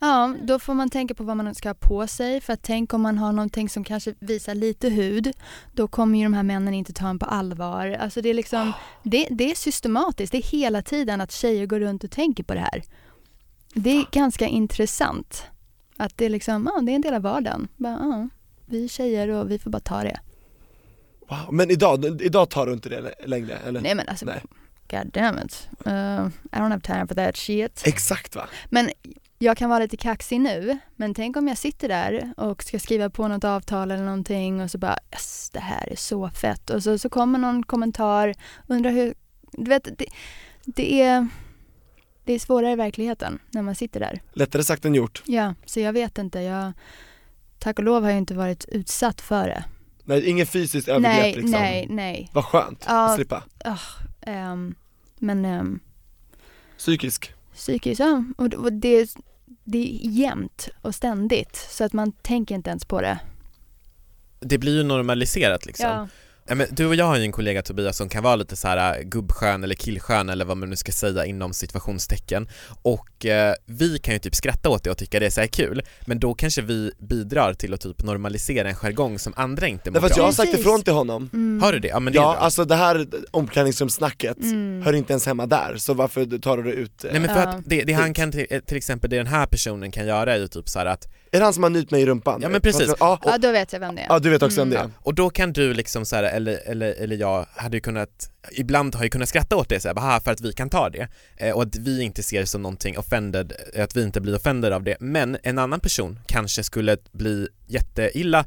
S2: Ja, då får man tänka på vad man ska ha på sig för att tänk om man har någonting som kanske visar lite hud, då kommer ju de här männen inte ta en på allvar. Alltså det är liksom, det, det är systematiskt, det är hela tiden att tjejer går runt och tänker på det här. Det är ganska intressant. Att det är liksom, ja det är en del av vardagen. Bara, ja, vi är tjejer och vi får bara ta det.
S4: Wow. Men idag, idag tar du inte det längre eller?
S2: Nej men alltså,
S4: Nej.
S2: god damn it. Uh, I don't have time for that shit.
S4: Exakt va?
S2: Men jag kan vara lite kaxig nu, men tänk om jag sitter där och ska skriva på något avtal eller någonting och så bara yes, det här är så fett och så, så kommer någon kommentar, undrar hur, du vet, det, det är det är svårare i verkligheten när man sitter där.
S4: Lättare sagt än gjort.
S2: Ja, så jag vet inte, jag tack och lov har jag inte varit utsatt för det.
S4: Nej, ingen fysiskt övergrepp
S2: nej,
S4: liksom.
S2: nej, nej.
S4: Vad skönt
S2: Ja.
S4: att slippa.
S2: Ehm, men um,
S4: Psykisk.
S2: psykiskt, ja, och, och det, det är jämnt och ständigt så att man tänker inte ens på det.
S3: Det blir ju normaliserat liksom.
S2: Ja.
S3: Ja, men du och jag har ju en kollega Tobias som kan vara lite så här äh, gubbskön eller killskön eller vad man nu ska säga inom situationstecken och eh, vi kan ju typ skratta åt det och tycka det är så här kul men då kanske vi bidrar till att typ normalisera en jargong som andra inte mår
S4: Därför att jag har sagt ifrån till honom
S2: Mm.
S3: Har du det? Ja men det är
S4: Ja,
S3: bra.
S4: alltså det här omklädningsrumssnacket
S2: Mm.
S4: hör inte ens hemma där, så varför tar du det ut? eh?
S3: Nej men för
S2: Ja.
S3: att det, det han kan till, till exempel, det den här personen kan göra är ju typ så här att,
S4: Är det han som har nypt mig i rumpan?
S3: Ja, men precis.
S4: Ja,
S2: Ja, då vet jag vem det är.
S4: ja du vet också
S2: Mm.
S4: om det
S3: och då kan du liksom så här, eller, eller, eller jag hade ju kunnat, ibland har jag kunnat skratta åt det så här, bara, för att vi kan ta det eh, och att vi inte ser det som någonting offended, eh, att vi inte blir offended av det, men en annan person kanske skulle bli jätteilla,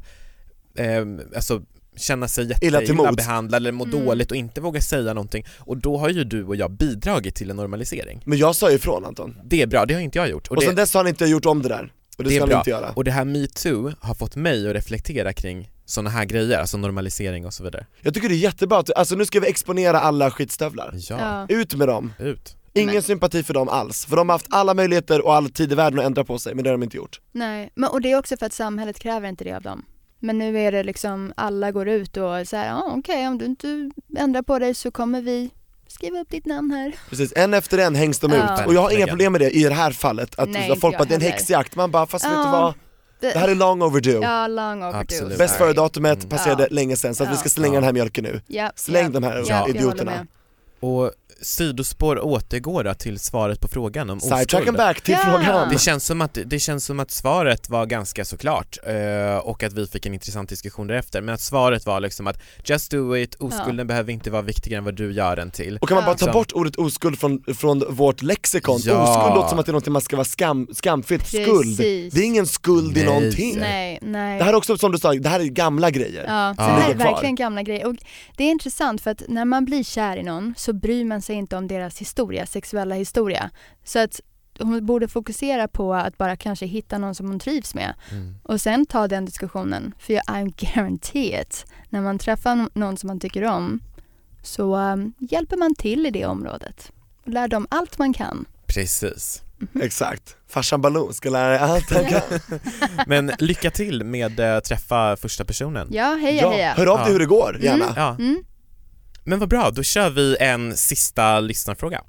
S3: eh, alltså känna sig jätteilla behandlad eller må
S2: Mm.
S3: dåligt och inte våga säga någonting och då har ju du och jag bidragit till en normalisering.
S4: Men jag sa ifrån Anton,
S3: Det är bra, det har inte jag gjort.
S4: och,
S3: Och det,
S4: sen dess har han inte gjort om det där, och det,
S3: Det är
S4: ska
S3: bra.
S4: inte göra
S3: och det här metoo har fått mig att reflektera kring sådana här grejer, alltså normalisering och så vidare.
S4: Jag tycker det är jättebra att, alltså nu ska vi exponera alla skitstövlar
S3: Ja.
S4: Ut med dem,
S3: ut.
S4: ingen
S2: Men-
S4: sympati för dem alls, för de har haft alla möjligheter och all tid i världen att ändra på sig, men det har de inte gjort
S2: Nej, men, och det är också för att samhället kräver inte det av dem. Men nu är det liksom, alla går ut och säger, ja okej om du inte ändrar på dig så kommer vi skriva upp ditt namn här.
S4: Precis, en efter en hängs de
S2: Ja.
S4: ut, och jag har inga problem med det i det här fallet, att
S2: Nej,
S4: Nej, folk bara det är en häxjakt, man bara fast vet du
S2: Ja.
S4: vad, det här är long overdue
S2: Ja, long overdue.
S3: Absolut.
S4: Bäst
S2: Sorry.
S4: före datumet
S3: Mm.
S4: passerade
S2: Ja.
S4: länge sen så att vi
S2: Ja.
S4: ska slänga
S3: Ja.
S4: den här mjölken nu
S2: Ja,
S4: Släng
S2: ja.
S4: de här
S2: Ja,
S4: idioterna.
S3: Och sidospår återgår till svaret på frågan om oskuld.
S4: back till
S2: Ja.
S4: frågan
S3: Det känns, som att, det känns som att svaret var ganska så klart eh, och att vi fick en intressant diskussion därefter men att svaret var liksom att just do it, oskulden behöver inte vara viktigare än vad du gör den till.
S4: Och kan man bara ta
S3: Ja.
S4: bort ordet oskuld från, från vårt lexikon?
S3: Ja.
S4: Oskuld låter som att det är något man ska vara skam, skamfyllt, skuld. Det är ingen skuld i
S3: Nej.
S4: någonting
S2: Nej, nej.
S4: Det här är också som du sa, det här är gamla grejer
S2: Ja,
S3: Ja.
S2: det här är verkligen gamla grejer. Och det är intressant för att när man blir kär i någon så bryr man sig inte om deras historia, sexuella historia. Så att hon borde fokusera på att bara kanske hitta någon som hon trivs med
S3: Mm.
S2: och sen ta den diskussionen. För jag I'm guarantee it, när man träffar någon som man tycker om så um, hjälper man till i det området och lär dem allt man kan.
S3: Precis.
S4: Exakt. Farsan Baloo ska lära dig allt han kan.
S3: Men lycka till med eh, träffa första personen.
S2: Ja, heja
S4: Ja,
S2: heja.
S4: hör av dig
S3: Ja.
S4: hur det går, gärna.
S3: Ja. Men vad bra, då kör vi en sista lyssnarfråga.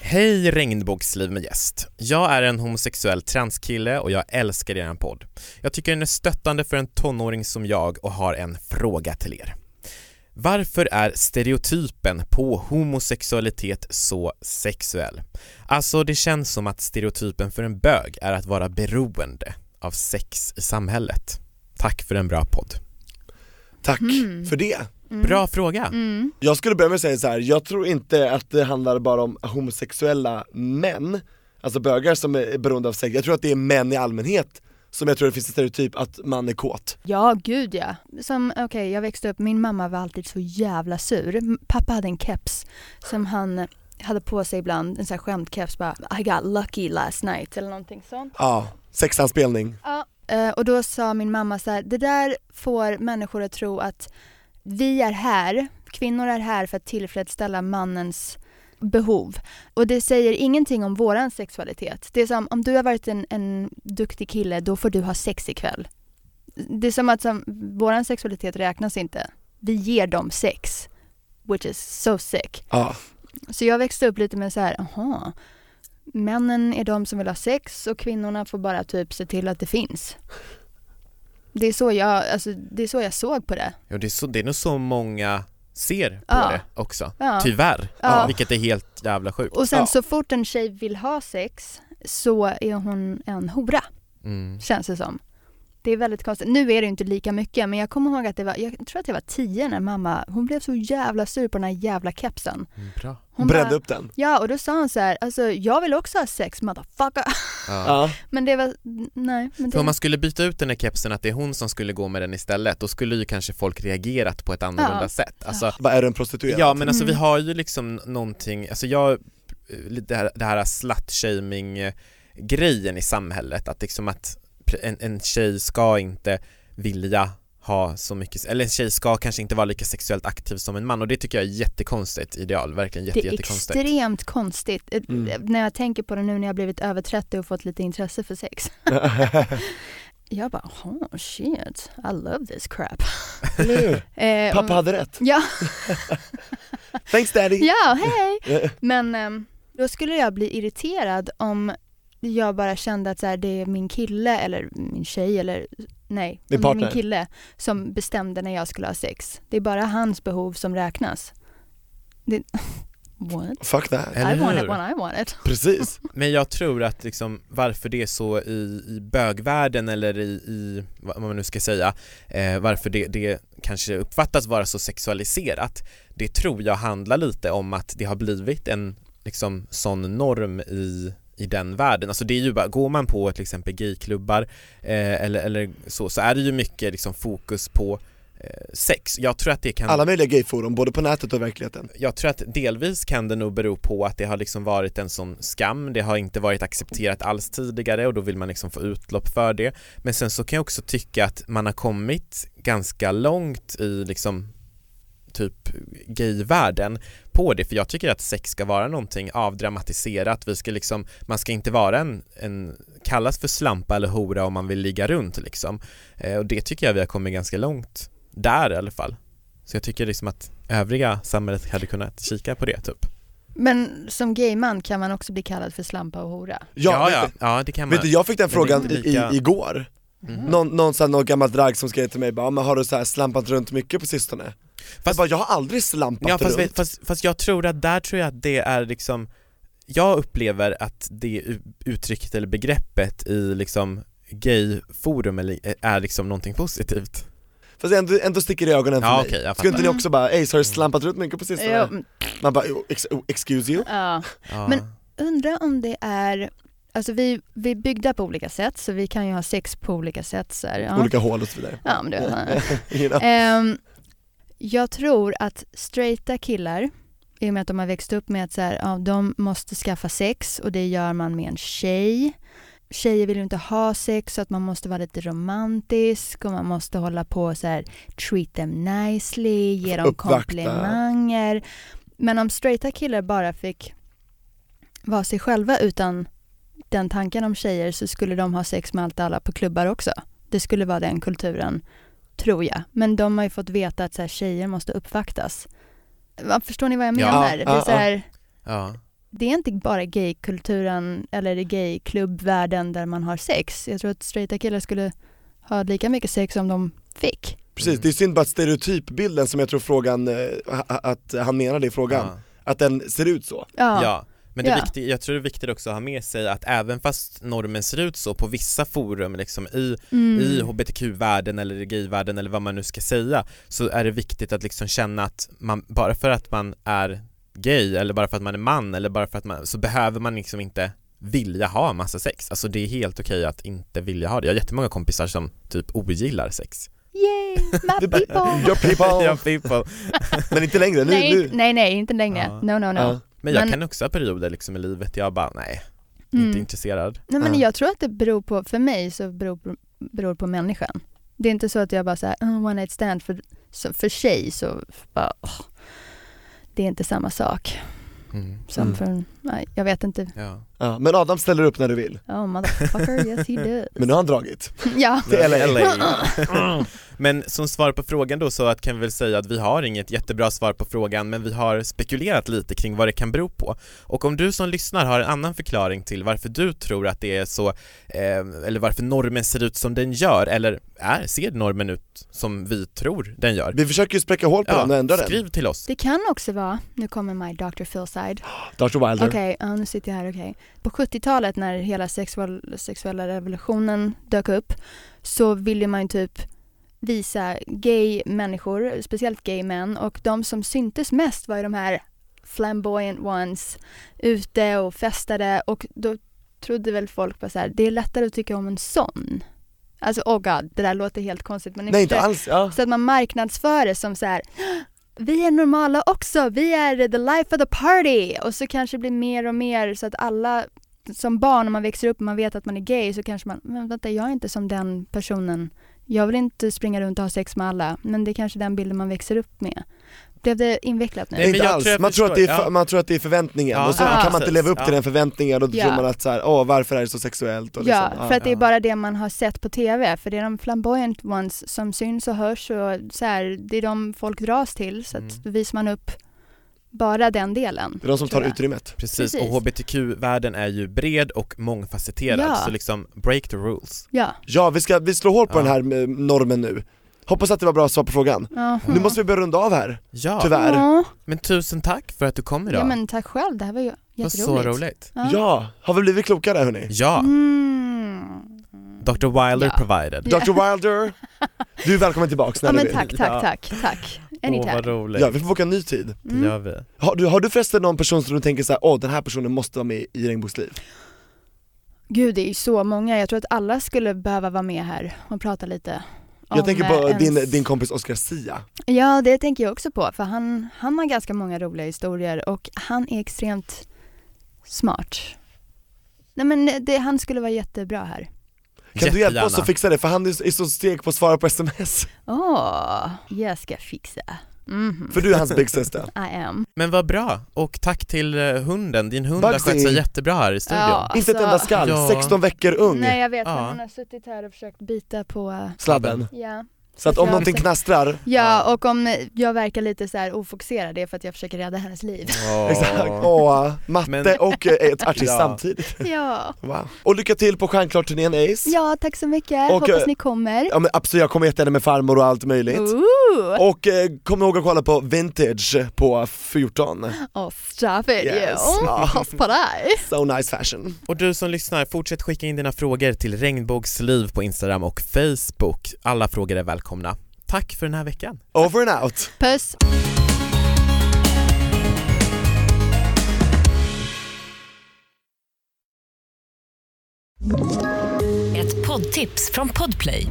S3: Hej regnbågsliv med gäst. Jag är en homosexuell transkille och jag älskar er podd. Jag tycker den är stöttande för en tonåring som jag och har en fråga till er. Varför är stereotypen på homosexualitet så sexuell? Alltså det känns som att stereotypen för en bög är att vara beroende av sex i samhället. Tack för en bra podd.
S4: Tack
S2: Mm.
S4: för det.
S3: Bra fråga.
S2: Mm.
S4: Jag skulle börja med att säga så här. jag tror inte att det handlar bara om homosexuella män, alltså bögar som är beroende av sex, jag tror att det är män i allmänhet som jag tror det finns en stereotyp att man är kåt.
S2: Ja, gud ja. Som, okej, jag växte upp, min mamma var alltid så jävla sur. Pappa hade en keps som han hade på sig ibland, en sån här skämtkeps bara I got lucky last night eller någonting sånt.
S4: Ja, sexanspelning.
S2: Ja. Eh, och då sa min mamma så här, det där får människor att tro att vi är här, kvinnor är här för att tillfredsställa mannens behov. Och det säger ingenting om våran sexualitet. Det är som om du har varit en, en duktig kille, då får du ha sex ikväll. Det är som att som, våran sexualitet räknas inte. Vi ger dem sex. Which is so sick.
S4: Ja.
S2: Så jag växte upp lite med så här, aha, männen är de som vill ha sex och kvinnorna får bara typ se till att det finns. Det är så jag, alltså, det är så jag såg på det.
S3: Ja, det, är så, det är nog så många ser på
S2: Ja.
S3: det också.
S2: Ja.
S3: Tyvärr.
S2: Ja.
S3: Vilket är helt jävla sjukt.
S2: Och sen så fort en tjej vill ha sex så är hon en hora,
S3: Mm.
S2: känns det som. Det är väldigt konstigt. Nu är det ju inte lika mycket men jag kommer ihåg att det var, jag tror att jag var tio när mamma, hon blev så jävla sur på den här jävla kepsen.
S3: Mm, Bra.
S2: Hon
S4: Brände
S2: bara,
S4: upp den.
S2: Ja och då sa hon så här, alltså jag vill också ha sex motherfucker.
S3: Ja.
S2: Men det var, nej. Men
S3: För om
S2: det,
S3: man skulle byta ut den här kepsen att det är hon som skulle gå med den istället, då skulle ju kanske folk reagerat på ett annorlunda
S2: Ja.
S3: sätt. Alltså,
S4: Vad är du en prostituerad?
S3: ja men alltså vi
S2: Mm.
S3: har ju liksom någonting, alltså jag, det här, det här slut-shaming grejen i samhället, att liksom att en, en tjej ska inte vilja ha så mycket, eller en tjej ska kanske inte vara lika sexuellt aktiv som en man och det tycker jag är jättekonstigt ideal, verkligen jätte,
S2: det är
S3: jättekonstigt.
S2: extremt konstigt. Eh,
S4: Mm.
S2: När jag tänker på det nu när jag blivit över 30 och fått lite intresse för sex. Jag bara, oh shit, I love this crap.
S4: Eller hur?
S2: Eh,
S4: Pappa hade rätt.
S2: Ja,
S4: Thanks daddy!
S2: ja, hej! Men ehm, då skulle jag bli irriterad om jag bara kände att så här, det är min kille eller min tjej eller nej, det är min kille som bestämde när jag skulle ha sex. Det är bara hans behov som räknas. Det, what?
S4: Fuck that.
S3: Eller
S2: I want it when I want it.
S4: Precis.
S3: Men jag tror att liksom varför det är så i, i bögvärlden eller i, i vad man nu ska säga, eh, varför det, det kanske uppfattas vara så sexualiserat, det tror jag handlar lite om att det har blivit en liksom sån norm i i den världen, alltså det är ju bara, går man på till exempel gayklubbar eh, eller, eller så, så är det ju mycket liksom fokus på eh, sex. Jag tror att det kan
S4: Alla möjliga gayforum, både på nätet och i verkligheten.
S3: jag tror att delvis kan det nog bero på att det har liksom varit en sån skam, det har inte varit accepterat alls tidigare och då vill man liksom få utlopp för det. Men sen så kan jag också tycka att man har kommit ganska långt i liksom typ gayvärlden på det, för jag tycker att sex ska vara någonting avdramatiserat, vi ska liksom, man ska inte vara en, en kallas för slampa eller hora om man vill ligga runt liksom. Eh, och det tycker jag vi har kommit ganska långt där i alla fall. Så jag tycker liksom att övriga samhället hade kunnat kika på det typ.
S2: Men som gayman kan man också bli kallad för slampa och hora.
S3: ja, ja, ja det kan man.
S4: Vet du, jag fick den
S3: Men
S4: frågan
S3: lika-
S4: i, igår.
S3: Mhm.
S4: Någon, någon, här, någon gammal drag som skrev till mig bara, men har du så här slampat runt mycket på sistone? Jag
S3: Fast-
S4: bara, jag har aldrig slampat
S3: Ja fast,
S4: runt.
S3: fast, fast jag tror att där tror jag att det är liksom Jag upplever att det uttrycket eller begreppet i liksom gayforum eller, är liksom någonting positivt
S4: Fast ändå, ändå sticker det i ögonen för
S3: Ja
S4: mig.
S3: okej, jag
S4: Skulle inte ni också bara, så har du slampat runt mycket på sistone?
S2: Ja, mm,
S4: Man bara, "Oh, ex, oh, excuse you?
S2: ja.
S3: ja.
S2: Men- Undrar om det är, alltså vi, vi är byggda på olika sätt så vi kan ju ha sex på olika sätt. Så här, ja.
S4: Olika hål och så vidare.
S2: Ja, men det,
S4: You know?
S2: Jag tror att straighta killar i och med att de har växt upp med att så här, ja, de måste skaffa sex och det gör man med en tjej. Tjejer vill ju inte ha sex så att man måste vara lite romantisk och man måste hålla på så här treat them nicely, ge dem
S4: Uppvakta.
S2: komplimanger. Men om straighta killar bara fick vara sig själva utan den tanken om tjejer så skulle de ha sex med allt alla på klubbar också. Det skulle vara den kulturen, tror jag. Men de har ju fått veta att så här, tjejer måste uppvaktas. Va, Förstår ni vad jag
S3: Ja.
S2: menar? det, är
S4: Ja,
S2: så här,
S3: Ja.
S2: det är inte bara gaykulturen eller det gayklubbvärlden där man har sex. Jag tror att straighta killar skulle ha lika mycket sex om de fick.
S4: Precis, det är synd bara att stereotypbilden som jag tror frågan, eh, att han menade i frågan,
S3: Ja.
S4: att den ser ut så.
S2: Ja.
S3: Men det är
S2: Ja.
S3: viktigt, jag tror det är viktigt också att ha med sig att även fast normen ser ut så på vissa forum liksom i,
S2: Mm.
S3: i hbtq-världen eller gay-världen eller vad man nu ska säga så är det viktigt att liksom känna att man, bara för att man är gay eller bara för att man är man eller bara för att man, så behöver man liksom inte vilja ha massa sex. Alltså det är helt okej att inte vilja ha det. Jag har jättemånga kompisar som typ ogillar sex.
S2: Yay, my people!
S4: your people,
S3: Ja, people.
S4: men inte längre, nu,
S2: nej,
S4: nu.
S2: nej, nej, inte längre.
S3: Ja.
S2: No, no, no.
S4: Ja.
S3: Men jag
S2: Men-
S3: kan också ha perioder liksom i livet jag bara nej,
S2: Mm.
S3: inte intresserad.
S2: Nej men
S4: Ja.
S2: jag tror att det beror på, för mig så beror beror på människan. Det är inte så att jag bara säger oh, one night stand för, så, för tjej så bara, åh, det är inte samma sak
S3: Mm.
S2: som
S4: Mm.
S2: för, nej jag vet inte.
S3: Ja.
S4: Ja, men Adam ställer upp när du vill,
S2: Oh motherfucker, yes he does.
S4: men nu har han dragit.
S2: ja.
S4: Till LA.
S3: Men som svar på frågan då så att kan vi väl säga att vi har inget jättebra svar på frågan men vi har spekulerat lite kring vad det kan bero på. Och om du som lyssnar har en annan förklaring till varför du tror att det är så eh, eller varför normen ser ut som den gör eller är, ser normen ut som vi tror den gör?
S4: Vi försöker ju spräcka hål på den och ändra
S3: skriv till oss.
S2: Det kan också vara, nu kommer my Dr. Phil side.
S4: den. Dr Wilder.
S2: Okej, ja, nu sitter jag här, okej. På 70-talet när hela sexual, sexuella revolutionen dök upp så ville man ju typ visa gay människor, speciellt gay män och de som syntes mest var ju de här flamboyant ones ute och festade och då trodde väl folk bara så här, det är lättare att tycka om en sån. Alltså oh god, det där låter helt konstigt men ni
S4: Nej inte alls, ja.
S2: Så att man marknadsför det som så här. Vi är normala också, vi är the life of the party. Och så kanske det blir mer och mer så att alla som barn när man växer upp och man vet att man är gay så kanske man, men vänta jag är inte som den personen. Jag vill inte springa runt och ha sex med alla. Men det är kanske den bilden man växer upp med. Blev det invecklat nu?
S3: Nej,
S4: inte alls,
S3: tror
S4: man tror, att det är,
S3: ja.
S4: man tror att det är förväntningen
S3: Ja,
S4: och så
S2: ja,
S4: kan man inte leva upp till
S3: ja.
S4: den förväntningen och då
S2: Ja.
S4: tror man att så här, åh varför är det så sexuellt och
S2: Ja,
S4: liksom,
S2: för att det är
S3: ja.
S2: bara det man har sett på TV. För det är de flamboyant ones som syns och hörs och så här, det är de folk dras till. Så att
S3: Mm.
S2: då visar man upp bara den delen.
S4: Det är de som tar
S2: jag.
S4: utrymmet.
S3: Precis,
S2: Precis.
S3: och hbtq-världen är ju bred och mångfacetterad
S2: Ja.
S3: så liksom break the rules.
S2: Ja.
S4: Ja, vi ska, vi slår hål på
S3: Ja.
S4: den här eh, normen nu. Hoppas att det var bra svar på frågan.
S2: Ja.
S4: Nu måste vi börja runda av här,
S3: Ja,
S4: tyvärr.
S2: Ja.
S3: men tusen tack för att du kom idag.
S2: ja men tack själv, det här var ju
S3: det var så
S2: jätteroligt.
S3: roligt.
S2: Ja.
S4: Ja, har vi blivit klokare hörni?
S3: Ja,
S2: Mm.
S3: Dr. Wilder
S2: Ja.
S3: provided.
S4: Dr Wilder, du är välkommen tillbaks när
S2: Ja
S4: du
S2: men
S4: vill.
S2: tack, tack,
S3: Ja.
S2: tack, tack.
S3: Åh
S2: Anytime.
S3: vad roligt.
S4: Ja, vi får boka en ny tid.
S3: Det
S2: Mm.
S3: gör vi.
S4: Har du, har du förresten någon person som du tänker så här, åh den här personen måste vara med i Regnbågsliv?
S2: Gud, det är ju så många. Jag tror att alla skulle behöva vara med här och prata lite.
S4: Jag tänker på
S2: eh,
S4: din,
S2: ens-
S4: din kompis Oscar Sia.
S2: Ja, det tänker jag också på. För han, han har ganska många roliga historier och han är extremt smart. Nej men det, han skulle vara jättebra här.
S4: Kan du hjälpa oss att fixa det? För han är så steg på att svara på sms.
S2: Åh, jag ska fixa. Mhm.
S4: För du är hans big sister.
S2: I am.
S3: Men vad bra, och tack till eh, hunden. Din hund har
S4: Bugsy.
S3: skött sig jättebra här i studion.
S2: Ja.
S4: Inte ett
S2: Alltså-
S4: enda skall,
S3: Ja.
S4: 16 veckor ung.
S2: Nej jag vet,
S3: Ja.
S2: men han har suttit här och försökt bita på...
S4: Sladden.
S2: Ja.
S4: Så att om någonting knastrar,
S2: Ja, och om jag verkar lite så här ofokuserad, det är för att jag försöker rädda hennes liv.
S4: Exakt, åh, matte
S3: Men-
S4: och eh, ett artist
S3: Ja.
S4: samtidigt.
S2: Ja.
S4: Wow. Och lycka till på Stjärnklart-turnén Ace.
S2: ja, tack så mycket.
S4: Och,
S2: Hoppas
S4: eh,
S2: ni kommer.
S4: Ja men absolut, jag kommer jättegärna med farmor och allt möjligt.
S2: Ooh!
S4: Och eh, kom ihåg att kolla på Vintage på 14.
S2: Oh, stop it
S4: Yes.
S2: you.
S4: Ja.
S2: Pass på dig.
S4: So nice fashion.
S3: Och du som lyssnar, fortsätt skicka in dina frågor till Regnbågsliv på Instagram och Facebook. Alla frågor är välkomna. Tack för den här veckan.
S4: Over and out.
S2: Puss.
S1: Ett poddtips från Podplay.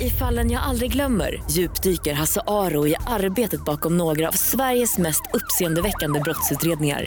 S1: I fallen jag aldrig glömmer djupdyker Hasse Aro i arbetet bakom några av Sveriges mest uppseendeväckande brottsutredningar.